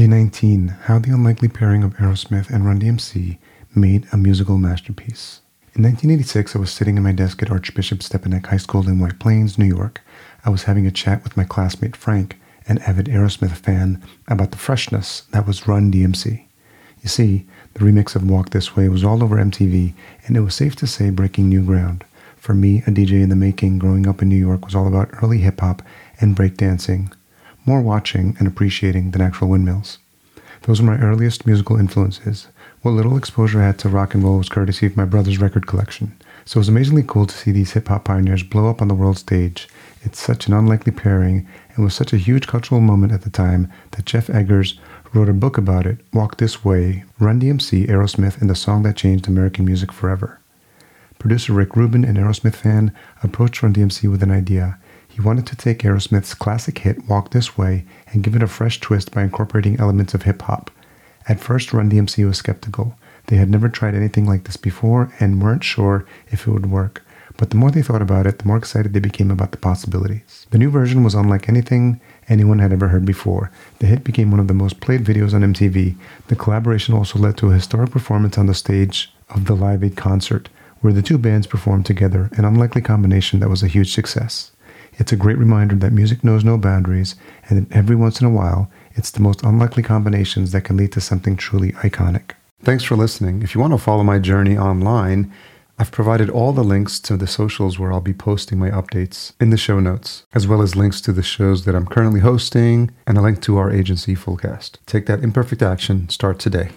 Day 19 How the Unlikely Pairing of Aerosmith and Run DMC Made a Musical Masterpiece. In 1986, I was sitting at my desk at Archbishop Stepinac High School in White Plains, New York. I was having a chat with my classmate Frank, an avid Aerosmith fan, about the freshness that was Run DMC. You see, the remix of Walk This Way was all over MTV, and it was safe to say breaking new ground. For me, a DJ in the making growing up in New York was all about early hip hop and breakdancing, more watching and appreciating than actual windmills. Those were my earliest musical influences. What little exposure I had to rock and roll was courtesy of my brother's record collection, so it was amazingly cool to see these hip hop pioneers blow up on the world stage. It's such an unlikely pairing and was such a huge cultural moment at the time that Geoff Edgers wrote a book about it, Walk This Way, Run DMC, Aerosmith, and the song that changed American music forever. Producer Rick Rubin, an Aerosmith fan, approached Run DMC with an idea. He wanted to take Aerosmith's classic hit, Walk This Way, and give it a fresh twist by incorporating elements of hip hop. At first, Run DMC was skeptical. They had never tried anything like this before and weren't sure if it would work. But the more they thought about it, the more excited they became about the possibilities. The new version was unlike anything anyone had ever heard before. The hit became one of the most played videos on MTV. The collaboration also led to a historic performance on the stage of the Live Aid concert, where the two bands performed together, an unlikely combination that was a huge success. It's a great reminder that music knows no boundaries, and that every once in a while, it's the most unlikely combinations that can lead to something truly iconic. Thanks for listening. If you want to follow my journey online, I've provided all the links to the socials where I'll be posting my updates in the show notes, as well as links to the shows that I'm currently hosting and a link to our agency Fullcast. Take that imperfect action, start today.